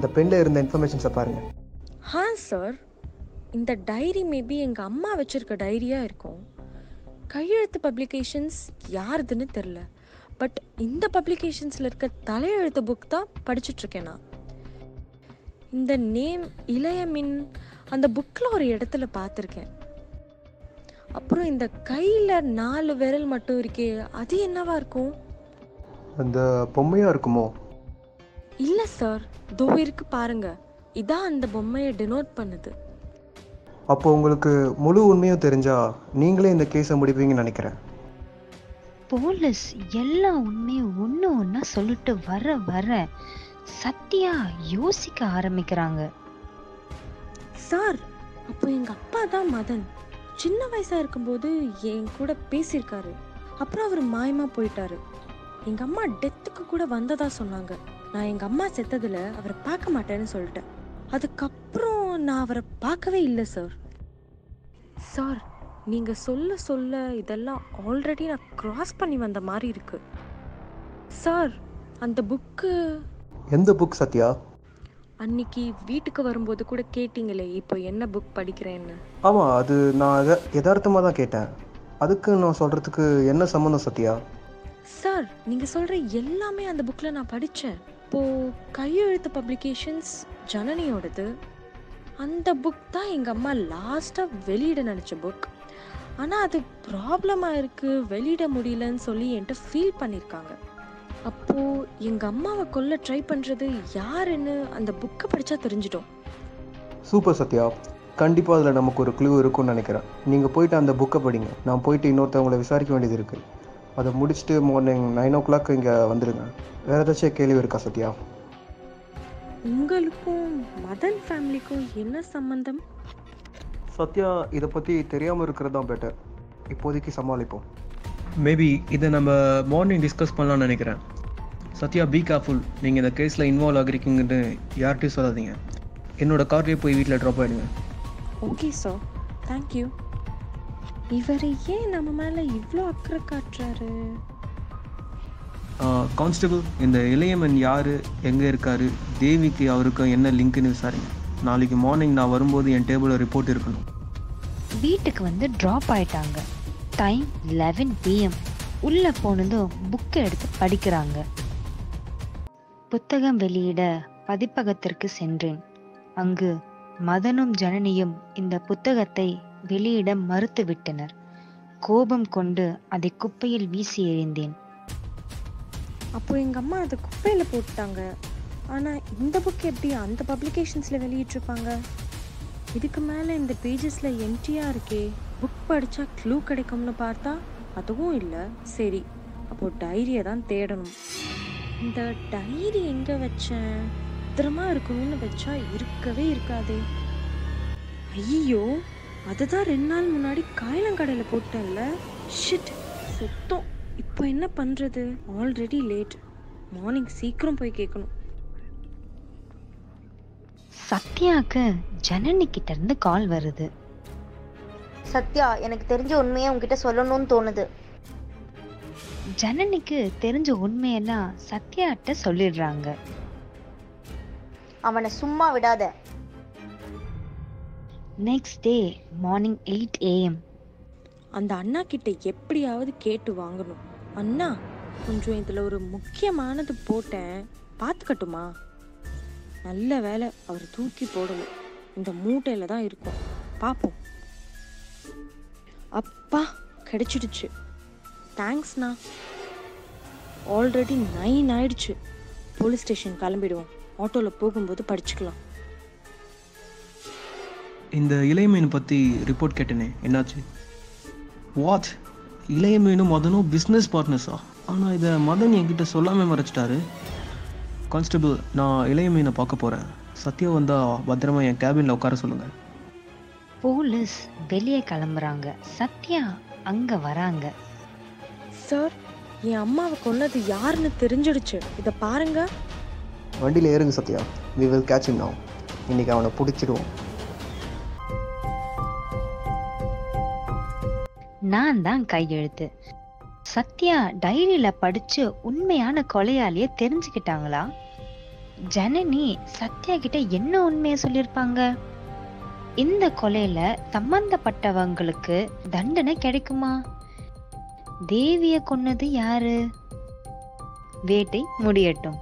அந்த பெண்ணில் இருந்த இன்ஃபர்மேஷன்ஸை பாருங்கள் ஹா சார் இந்த டைரி மேபி எங்கள் அம்மா வச்சிருக்க டைரியாக இருக்கும். கையெழுத்து பப்ளிகேஷன்ஸ் யாருதுன்னு தெரில பட் இந்த பப்ளிகேஷன்ஸில் இருக்க தலையெழுத்து புக் தான் படிச்சுட்ருக்கேன் நான். இந்த நேம் இளைய மின் அந்த புக்கில் ஒரு இடத்துல பார்த்துருக்கேன். அப்புறம் இந்த கையில் நாலு விரல் மட்டும் இருக்கே அது என்னவா இருக்கும்? அந்த பொம்மையாக இருக்குமோ? இல்லை சார் தோ இருக்கு பாருங்க. இதான் அந்த பொம்மையை டினோட் பண்ணுது. அப்போ உங்களுக்கு முழு உண்மையும் தெரிஞ்சா நீங்களே இந்த கேஸை முடிப்பீங்கன்னு நினைக்கிறேன். போலீஸ் எல்லா உண்மையும் ஒன்று ஒன்றா சொல்லிட்டு வர வர சத்யா யோசிக்க ஆரம்பிக்கிறாங்க. சார் அப்போ எங்க அப்பா தான் மதன். சின்ன வயசா இருக்கும்போது என் கூட பேசியிருக்காரு. அப்புறம் அவர் மாயமா போயிட்டாரு. எங்க அம்மா டெத்துக்கு கூட வந்ததா சொன்னாங்க. நான் எங்க அம்மா செத்ததுல அவரை பார்க்க மாட்டேன்னு சொல்லிட்டேன். அதுக்கப்புறம் நான் அவரை பார்க்கவே இல்லை சார் சார் நீங்க சொல்ல சொல்ல இதெல்லாம் ஆல்ரெடி நான் கிராஸ் பண்ணி வந்த மாதிரி இருக்கு. சார் அந்த புக்கு எந்த புக் சத்யா? அன்னைக்கு வீட்டுக்கு வரும்போது கூட கேட்டீங்களே இப்போ என்ன புக் படிக்கிறேன்னு? ஆமாம் அது நான் யதார்த்தமாக தான் கேட்டேன். அதுக்கு நான் சொல்கிறதுக்கு என்ன சம்மந்தம் சத்யா? சார் நீங்க சொல்ற எல்லாமே அந்த புக்ல நான் படிச்சேன். அப்போது கையெழுத்து பப்ளிகேஷன்ஸ் ஜனனியோடது. அந்த புக் தான் எங்கள் அம்மா லாஸ்ட்டாக வெளியிட நினச்ச புக் ஆனால் அது ப்ராப்ளமாக இருக்குது வெளியிட முடியலன்னு சொல்லி என்கிட்ட ஃபீல் பண்ணியிருக்காங்க அப்போது எங்கள் அம்மாவை கொல்ல ட்ரை பண்ணுறது யாருன்னு அந்த புக்கை படித்தா தெரிஞ்சிட்டோம் சூப்பர் சத்யா. கண்டிப்பாக அதில் நமக்கு ஒரு க்ளூ இருக்கும்னு நினைக்கிறேன். நீங்கள் போயிட்டு அந்த புக்கை படிங்க. நான் போயிட்டு இன்னொருத்தவங்களை விசாரிக்க வேண்டியது இருக்குது அதை முடிச்சுட்டு மார்னிங் நைன் ஓ கிளாக் இங்கே வந்துடுங்க வேறு ஏதாச்சும் கேள்வி இருக்கா சத்யா? உங்களுக்கும் மதன் ஃபேமிலிக்கும் என்ன சம்பந்தம்? சத்யா இதை பற்றி தெரியாமல் இருக்கிறது தான் பெட்டர் இப்போதைக்கு சமாளிப்போம். மேபி இதை நம்ம மார்னிங் டிஸ்கஸ் பண்ணலாம்னு நினைக்கிறேன். சத்யா பி கேர்ஃபுல் நீங்கள் இந்த கேஸில் இன்வால்வ் ஆகிருக்கீங்கன்னு யார்கிட்டையும் சொல்லாதீங்க. என்னோட கார்லேயே போய் வீட்டில் ட்ராப் ஆகிடுங்க ஓகே சார் தேங்க்யூ இவர் ஏன் நம்ம மேலே இவ்வளோ அக்கறை காட்டுறாரு? கான்ஸ்டபிள் இந்த இளையமன் யார்? எங்கே இருக்காரு? தேவிக்கு அவருக்கும் என்ன லிங்க்னு விசாரிங்க. நாளைக்கு மார்னிங் நான் வரும்போது என் டேபிளில் ரிப்போர்ட் இருக்கணும். வீட்டுக்கு வந்து ட்ராப் ஆயிட்டாங்க. டைம் லெவன் பிஎம் உள்ள போனதும் புக்கை எடுத்து படிக்கிறாங்க. புத்தகம் வெளியிட பதிப்பகத்திற்கு சென்றேன். அங்கு மதனும் ஜனனியும் இந்த புத்தகத்தை வெளியிட மறுத்துவிட்டனர். கோபம் கொண்டு அதை குப்பையில் வீசி எறிந்தேன். அப்போ எங்கள் அம்மா அதை குப்பையில் போட்டுட்டாங்க. ஆனால் இந்த புக் எப்படி அந்த பப்ளிகேஷன்ஸில் வெளியிட்டிருப்பாங்க? இதுக்கு மேலே இந்த பேஜஸில் எம்டியாக இருக்கே. புக் படித்தா க்ளூ கிடைக்கும்னு பார்த்தா அதுவும் இல்லை. சரி அப்போ டைரியை தான் தேடணும். இந்த டைரி எங்கே வச்சேன்? பத்திரமா இருக்கணும்னு வச்சா இருக்கவே இருக்காதே. ஐயோ அதுதான் ரெண்டு நாள் முன்னாடி காயலங்கடையில் போட்டேன்ல. ஷிட் சுத்தம். இப்போ என்ன பண்ணுறது ஆல்ரெடி லேட் மார்னிங் சீக்கிரம் போய் கேட்கணும் சத்யாக்கு ஜனனி கிட்ட இருந்து கால் வருது. சத்யா எனக்கு தெரிஞ்ச உண்மையை உன்கிட்ட சொல்லணும்னு தோணுது. ஜனனிக்கு தெரிஞ்ச உண்மையெல்லாம் சத்யாட்ட சொல்லிடுறாங்க. அவனை சும்மா விடாத. Next day morning eight AM அந்த அண்ணா கிட்ட எப்படியாவது கேட்டு வாங்கணும். அண்ணா கொஞ்சம் இதில் ஒரு முக்கியமானது போட்டேன். பார்த்துக்கட்டுமா? நல்ல வேலை அவர் தூக்கி போடணும் இந்த மூட்டையில் தான் இருக்கும். பார்ப்போம். அப்பா கிடைச்சிடுச்சு. தேங்க்ஸ்ண்ணா ஆல்ரெடி நைன் ஆயிடுச்சு. போலீஸ் ஸ்டேஷன் கிளம்பிடுவோம். ஆட்டோவில் போகும்போது படிச்சுக்கலாம். இந்த இளையமீன் பற்றி ரிப்போர்ட் கேட்டேனே என்னாச்சு? வாட் இளையமீனும் மதனும் பிஸ்னஸ் பார்ட்னர்ஸா ஆனால் இதை மதன் என்கிட்ட சொல்லாமல் மறைச்சிட்டாரு. கான்ஸ்டபிள் நான் இளையமீனை பார்க்க போகிறேன் சத்யா வந்தால் பத்திரமா என் கேபினில் உட்கார சொல்லுங்கள் போலீஸ் வெளியே கிளம்புறாங்க. சத்யா அங்க வராங்க. சார் என் அம்மாவை கொன்னது யாருன்னு தெரிஞ்சிடுச்சு. இதை பாருங்க. வண்டியில் ஏறுங்க Sathya. We will catch him now. இன்னைக்கு அவனை பிடிச்சிடுவோம். நான் தான் கையெழுத்து. சத்யா டைரியில படிச்சு உண்மையான கொலையாளிய தெரிஞ்சுக்கிட்டாங்களா? ஜனனி சத்யா கிட்ட என்ன உண்மையை சொல்லியிருப்பாங்க? இந்த கொலையில சம்பந்தப்பட்டவங்களுக்கு தண்டனை கிடைக்குமா? தேவிய கொன்னது யாரு? வேட்டை முடியட்டும்.